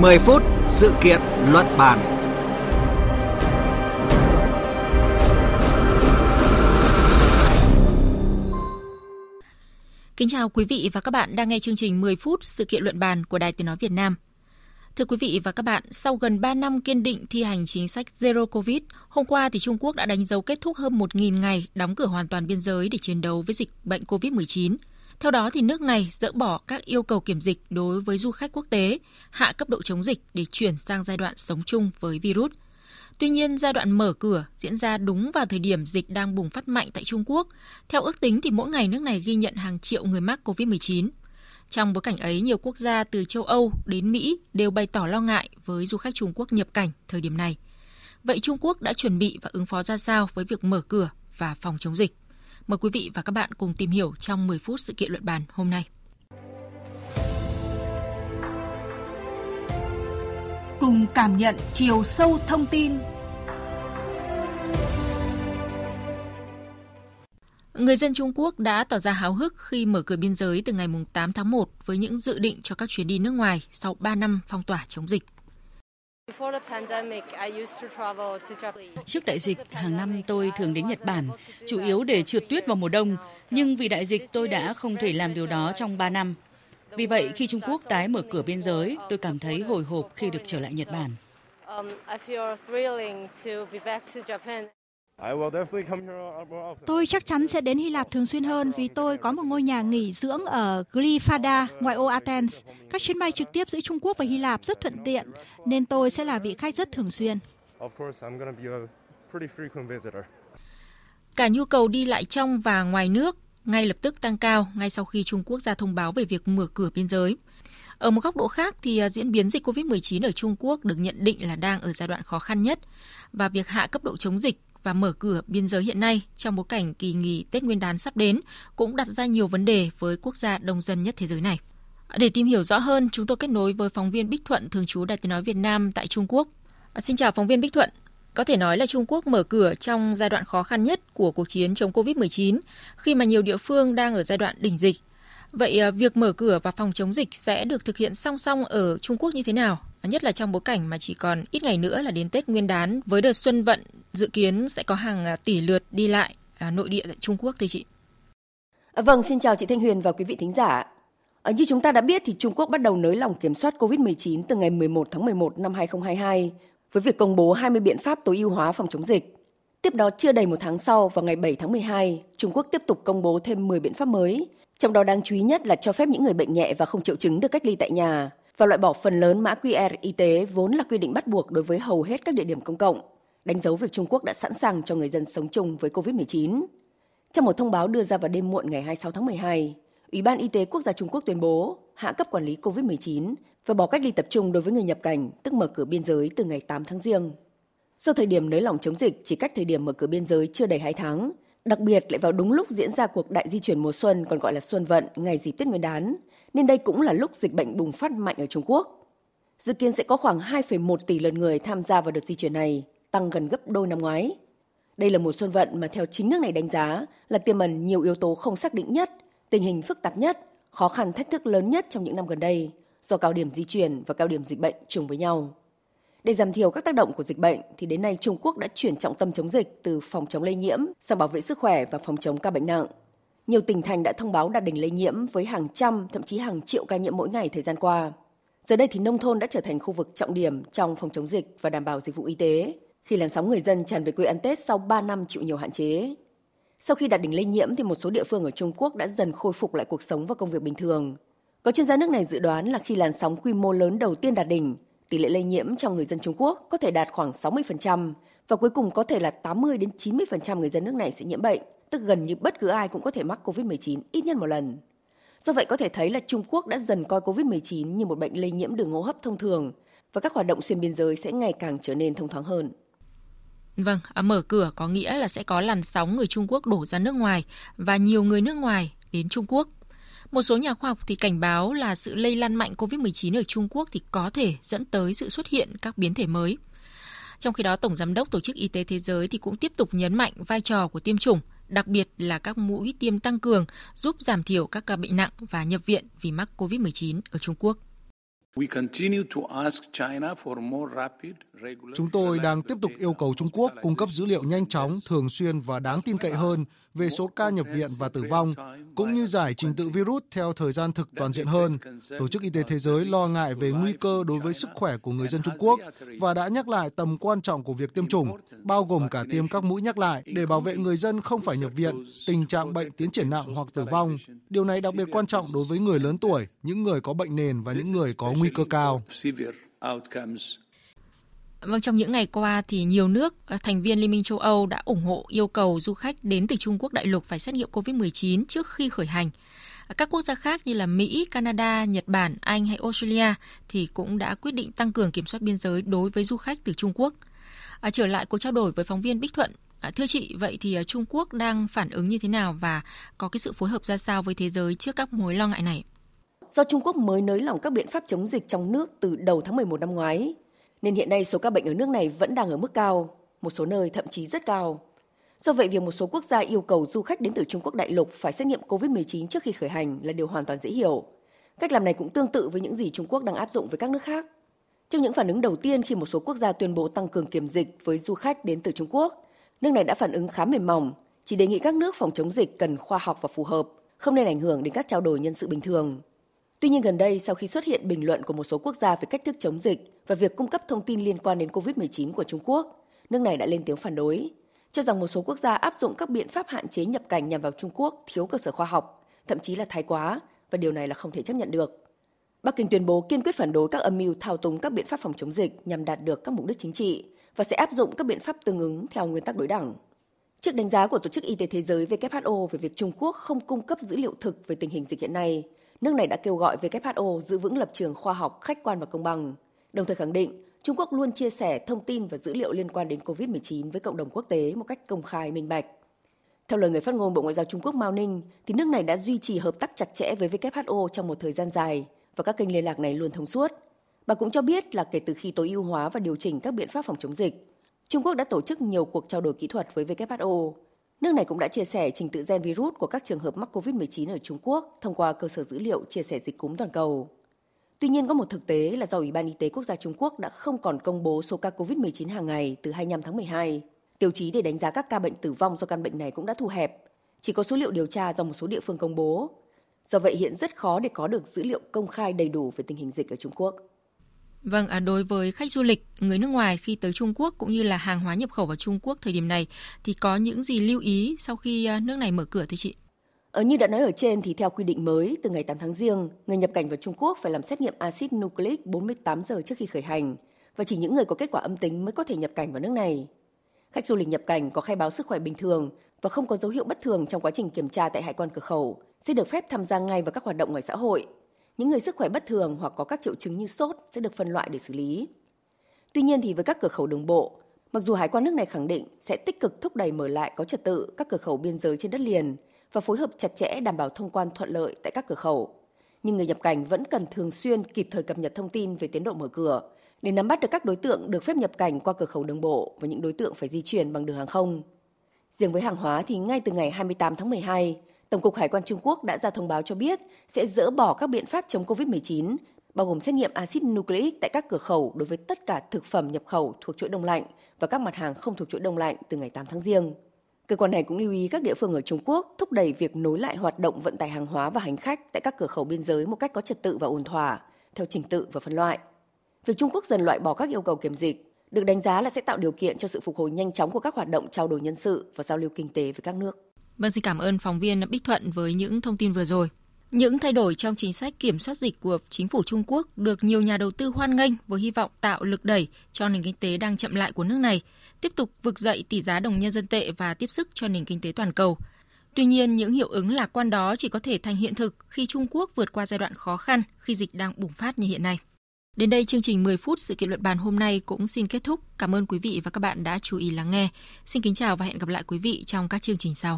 10 phút sự kiện luận bàn. Kính chào quý vị và các bạn đang nghe chương trình 10 phút sự kiện luận bàn của Đài Tiếng Nói Việt Nam. Thưa quý vị và các bạn, sau gần 3 năm kiên định thi hành chính sách Zero Covid, hôm qua thì Trung Quốc đã đánh dấu kết thúc hơn 1.000 ngày đóng cửa hoàn toàn biên giới để chiến đấu với dịch bệnh Covid-19. Theo đó thì nước này dỡ bỏ các yêu cầu kiểm dịch đối với du khách quốc tế, hạ cấp độ chống dịch để chuyển sang giai đoạn sống chung với virus. Tuy nhiên, giai đoạn mở cửa diễn ra đúng vào thời điểm dịch đang bùng phát mạnh tại Trung Quốc. Theo ước tính thì mỗi ngày nước này ghi nhận hàng triệu người mắc COVID-19. Trong bối cảnh ấy, nhiều quốc gia từ châu Âu đến Mỹ đều bày tỏ lo ngại với du khách Trung Quốc nhập cảnh thời điểm này. Vậy Trung Quốc đã chuẩn bị và ứng phó ra sao với việc mở cửa và phòng chống dịch? Mời quý vị và các bạn cùng tìm hiểu trong 10 phút sự kiện luận bàn hôm nay. Cùng cảm nhận chiều sâu thông tin Người dân Trung Quốc đã tỏ ra háo hức khi mở cửa biên giới từ ngày 8 tháng 1 với những dự định cho các chuyến đi nước ngoài sau 3 năm phong tỏa chống dịch. Trước đại dịch, hàng năm tôi thường đến Nhật Bản, chủ yếu để trượt tuyết vào mùa đông, nhưng vì đại dịch tôi đã không thể làm điều đó trong 3 năm. Vì vậy, khi Trung Quốc tái mở cửa biên giới, tôi cảm thấy hồi hộp khi được trở lại Nhật Bản. Tôi chắc chắn sẽ đến Hy Lạp thường xuyên hơn vì tôi có một ngôi nhà nghỉ dưỡng ở Glyfada, ngoại ô Athens. Các chuyến bay trực tiếp giữa Trung Quốc và Hy Lạp rất thuận tiện, nên tôi sẽ là vị khách rất thường xuyên. Cả nhu cầu đi lại trong và ngoài nước ngay lập tức tăng cao ngay sau khi Trung Quốc ra thông báo về việc mở cửa biên giới. Ở một góc độ khác thì à, diễn biến dịch COVID-19 ở Trung Quốc được nhận định là đang ở giai đoạn khó khăn nhất và việc hạ cấp độ chống dịch và mở cửa biên giới hiện nay trong bối cảnh kỳ nghỉ Tết Nguyên đán sắp đến cũng đặt ra nhiều vấn đề với quốc gia đông dân nhất thế giới này. Để tìm hiểu rõ hơn, chúng tôi kết nối với phóng viên Bích Thuận thường trú Đài Tiếng nói Việt Nam tại Trung Quốc. À, xin chào phóng viên Bích Thuận. Có thể nói là Trung Quốc mở cửa trong giai đoạn khó khăn nhất của cuộc chiến chống Covid-19 khi mà nhiều địa phương đang ở giai đoạn đỉnh dịch. Vậy à, việc mở cửa và phòng chống dịch sẽ được thực hiện song song ở Trung Quốc như thế nào? Nhất là trong bối cảnh mà chỉ còn ít ngày nữa là đến Tết Nguyên đán với đợt xuân vận dự kiến sẽ có hàng à, tỷ lượt đi lại à, nội địa tại Trung Quốc thưa chị. À, vâng, xin chào chị Thanh Huyền và quý vị thính giả. Như chúng ta đã biết thì Trung Quốc bắt đầu nới lỏng kiểm soát COVID-19 từ ngày 11 tháng 11 năm 2022 với việc công bố 20 biện pháp tối ưu hóa phòng chống dịch. Tiếp đó chưa đầy một tháng sau, vào ngày 7 tháng 12, Trung Quốc tiếp tục công bố thêm 10 biện pháp mới, trong đó đáng chú ý nhất là cho phép những người bệnh nhẹ và không triệu chứng được cách ly tại nhà và loại bỏ phần lớn mã QR y tế vốn là quy định bắt buộc đối với hầu hết các địa điểm công cộng, đánh dấu việc Trung Quốc đã sẵn sàng cho người dân sống chung với COVID-19. Trong một thông báo đưa ra vào đêm muộn ngày 26 tháng 12, Ủy ban Y tế Quốc gia Trung Quốc tuyên bố hạ cấp quản lý COVID-19 và bỏ cách ly tập trung đối với người nhập cảnh, tức mở cửa biên giới từ ngày 8 tháng riêng. Do thời điểm nới lỏng chống dịch chỉ cách thời điểm mở cửa biên giới chưa đầy 2 tháng, đặc biệt lại vào đúng lúc diễn ra cuộc đại di chuyển mùa xuân còn gọi là xuân vận ngày dịp Tết Nguyên đán, nên đây cũng là lúc dịch bệnh bùng phát mạnh ở Trung Quốc. Dự kiến sẽ có khoảng 2,1 tỷ lượt người tham gia vào đợt di chuyển này, tăng gần gấp đôi năm ngoái. Đây là mùa xuân vận mà theo chính nước này đánh giá là tiềm ẩn nhiều yếu tố không xác định nhất, tình hình phức tạp nhất, khó khăn thách thức lớn nhất trong những năm gần đây do cao điểm di chuyển và cao điểm dịch bệnh trùng với nhau. Để giảm thiểu các tác động của dịch bệnh thì đến nay Trung Quốc đã chuyển trọng tâm chống dịch từ phòng chống lây nhiễm sang bảo vệ sức khỏe và phòng chống ca bệnh nặng. Nhiều tỉnh thành đã thông báo đạt đỉnh lây nhiễm với hàng trăm, thậm chí hàng triệu ca nhiễm mỗi ngày thời gian qua. Giờ đây thì nông thôn đã trở thành khu vực trọng điểm trong phòng chống dịch và đảm bảo dịch vụ y tế, khi làn sóng người dân tràn về quê ăn Tết sau 3 năm chịu nhiều hạn chế. Sau khi đạt đỉnh lây nhiễm thì một số địa phương ở Trung Quốc đã dần khôi phục lại cuộc sống và công việc bình thường. Có chuyên gia nước này dự đoán là khi làn sóng quy mô lớn đầu tiên đạt đỉnh, tỷ lệ lây nhiễm trong người dân Trung Quốc có thể đạt khoảng 60% và cuối cùng có thể là 80 đến 90% người dân nước này sẽ nhiễm bệnh, tức gần như bất cứ ai cũng có thể mắc COVID-19 ít nhất một lần. Do vậy có thể thấy là Trung Quốc đã dần coi COVID-19 như một bệnh lây nhiễm đường hô hấp thông thường và các hoạt động xuyên biên giới sẽ ngày càng trở nên thông thoáng hơn. Vâng, à, mở cửa có nghĩa là sẽ có làn sóng người Trung Quốc đổ ra nước ngoài và nhiều người nước ngoài đến Trung Quốc. Một số nhà khoa học thì cảnh báo là sự lây lan mạnh COVID-19 ở Trung Quốc thì có thể dẫn tới sự xuất hiện các biến thể mới. Trong khi đó, Tổng Giám đốc Tổ chức Y tế Thế giới thì cũng tiếp tục nhấn mạnh vai trò của tiêm chủng, đặc biệt là các mũi tiêm tăng cường, giúp giảm thiểu các ca bệnh nặng và nhập viện vì mắc COVID-19 ở Trung Quốc. Chúng tôi đang tiếp tục yêu cầu Trung Quốc cung cấp dữ liệu nhanh chóng, thường xuyên và đáng tin cậy hơn về số ca nhập viện và tử vong, cũng như giải trình tự virus theo thời gian thực toàn diện hơn. Tổ chức Y tế Thế giới lo ngại về nguy cơ đối với sức khỏe của người dân Trung Quốc và đã nhắc lại tầm quan trọng của việc tiêm chủng, bao gồm cả tiêm các mũi nhắc lại để bảo vệ người dân không phải nhập viện, tình trạng bệnh tiến triển nặng hoặc tử vong. Điều này đặc biệt quan trọng đối với người lớn tuổi, những người có bệnh nền và những người có nguy cơ cao. Vâng, trong những ngày qua thì nhiều nước ờ, thành viên Liên minh châu Âu đã ủng hộ yêu cầu du khách đến từ Trung Quốc đại lục phải xét nghiệm COVID-19 trước khi khởi hành. Ờ, các quốc gia khác như là Mỹ, Canada, Nhật Bản, Anh hay Australia thì cũng đã quyết định tăng cường kiểm soát biên giới đối với du khách từ Trung Quốc. À, trở lại cuộc trao đổi với phóng viên Bích Thuận, à, thưa chị, vậy thì Trung Quốc đang phản ứng như thế nào và có cái sự phối hợp ra sao với thế giới trước các mối lo ngại này? Do Trung Quốc mới nới lỏng các biện pháp chống dịch trong nước từ đầu tháng 11 năm ngoái, nên hiện nay số ca bệnh ở nước này vẫn đang ở mức cao, một số nơi thậm chí rất cao. Do vậy, việc một số quốc gia yêu cầu du khách đến từ Trung Quốc đại lục phải xét nghiệm COVID-19 trước khi khởi hành là điều hoàn toàn dễ hiểu. Cách làm này cũng tương tự với những gì Trung Quốc đang áp dụng với các nước khác. Trong những phản ứng đầu tiên khi một số quốc gia tuyên bố tăng cường kiểm dịch với du khách đến từ Trung Quốc, nước này đã phản ứng khá mềm mỏng, chỉ đề nghị các nước phòng chống dịch cần khoa học và phù hợp, không nên ảnh hưởng đến các trao đổi nhân sự bình thường. Tuy nhiên gần đây, sau khi xuất hiện bình luận của một số quốc gia về cách thức chống dịch và việc cung cấp thông tin liên quan đến COVID-19 của Trung Quốc, nước này đã lên tiếng phản đối, cho rằng một số quốc gia áp dụng các biện pháp hạn chế nhập cảnh nhằm vào Trung Quốc thiếu cơ sở khoa học, thậm chí là thái quá, và điều này là không thể chấp nhận được. Bắc Kinh tuyên bố kiên quyết phản đối các âm mưu thao túng các biện pháp phòng chống dịch nhằm đạt được các mục đích chính trị và sẽ áp dụng các biện pháp tương ứng theo nguyên tắc đối đẳng. Trước đánh giá của Tổ chức Y tế Thế giới WHO về việc Trung Quốc không cung cấp dữ liệu thực về tình hình dịch hiện nay, nước này đã kêu gọi WHO giữ vững lập trường khoa học, khách quan và công bằng, đồng thời khẳng định Trung Quốc luôn chia sẻ thông tin và dữ liệu liên quan đến COVID-19 với cộng đồng quốc tế một cách công khai minh bạch. Theo lời người phát ngôn Bộ Ngoại giao Trung Quốc Mao Ninh, thì nước này đã duy trì hợp tác chặt chẽ với WHO trong một thời gian dài và các kênh liên lạc này luôn thông suốt. Bà cũng cho biết là kể từ khi tối ưu hóa và điều chỉnh các biện pháp phòng chống dịch, Trung Quốc đã tổ chức nhiều cuộc trao đổi kỹ thuật với WHO Nước này cũng đã chia sẻ trình tự gen virus của các trường hợp mắc COVID-19 ở Trung Quốc thông qua cơ sở dữ liệu chia sẻ dịch cúm toàn cầu. Tuy nhiên, có một thực tế là do Ủy ban Y tế Quốc gia Trung Quốc đã không còn công bố số ca COVID-19 hàng ngày từ 25 tháng 12. Tiêu chí để đánh giá các ca bệnh tử vong do căn bệnh này cũng đã thu hẹp. Chỉ có số liệu điều tra do một số địa phương công bố. Do vậy, hiện rất khó để có được dữ liệu công khai đầy đủ về tình hình dịch ở Trung Quốc. Vâng, à, đối với khách du lịch, người nước ngoài khi tới Trung Quốc cũng như là hàng hóa nhập khẩu vào Trung Quốc thời điểm này thì có những gì lưu ý sau khi à, nước này mở cửa thưa chị? Ở như đã nói ở trên thì theo quy định mới, từ ngày 8 tháng riêng người nhập cảnh vào Trung Quốc phải làm xét nghiệm axit nucleic 48 giờ trước khi khởi hành và chỉ những người có kết quả âm tính mới có thể nhập cảnh vào nước này. Khách du lịch nhập cảnh có khai báo sức khỏe bình thường và không có dấu hiệu bất thường trong quá trình kiểm tra tại hải quan cửa khẩu sẽ được phép tham gia ngay vào các hoạt động ngoài xã hội những người sức khỏe bất thường hoặc có các triệu chứng như sốt sẽ được phân loại để xử lý. Tuy nhiên thì với các cửa khẩu đường bộ, mặc dù hải quan nước này khẳng định sẽ tích cực thúc đẩy mở lại có trật tự các cửa khẩu biên giới trên đất liền và phối hợp chặt chẽ đảm bảo thông quan thuận lợi tại các cửa khẩu, nhưng người nhập cảnh vẫn cần thường xuyên kịp thời cập nhật thông tin về tiến độ mở cửa để nắm bắt được các đối tượng được phép nhập cảnh qua cửa khẩu đường bộ và những đối tượng phải di chuyển bằng đường hàng không. Riêng với hàng hóa thì ngay từ ngày 28 tháng 12, Tổng cục Hải quan Trung Quốc đã ra thông báo cho biết sẽ dỡ bỏ các biện pháp chống COVID-19, bao gồm xét nghiệm axit nucleic tại các cửa khẩu đối với tất cả thực phẩm nhập khẩu thuộc chuỗi đông lạnh và các mặt hàng không thuộc chuỗi đông lạnh từ ngày 8 tháng Giêng. Cơ quan này cũng lưu ý các địa phương ở Trung Quốc thúc đẩy việc nối lại hoạt động vận tải hàng hóa và hành khách tại các cửa khẩu biên giới một cách có trật tự và ổn thỏa, theo trình tự và phân loại. Việc Trung Quốc dần loại bỏ các yêu cầu kiểm dịch được đánh giá là sẽ tạo điều kiện cho sự phục hồi nhanh chóng của các hoạt động trao đổi nhân sự và giao lưu kinh tế với các nước. Vâng, xin cảm ơn phóng viên Bích Thuận với những thông tin vừa rồi. Những thay đổi trong chính sách kiểm soát dịch của chính phủ Trung Quốc được nhiều nhà đầu tư hoan nghênh với hy vọng tạo lực đẩy cho nền kinh tế đang chậm lại của nước này, tiếp tục vực dậy tỷ giá đồng nhân dân tệ và tiếp sức cho nền kinh tế toàn cầu. Tuy nhiên, những hiệu ứng lạc quan đó chỉ có thể thành hiện thực khi Trung Quốc vượt qua giai đoạn khó khăn khi dịch đang bùng phát như hiện nay. Đến đây chương trình 10 phút sự kiện luận bàn hôm nay cũng xin kết thúc. Cảm ơn quý vị và các bạn đã chú ý lắng nghe. Xin kính chào và hẹn gặp lại quý vị trong các chương trình sau.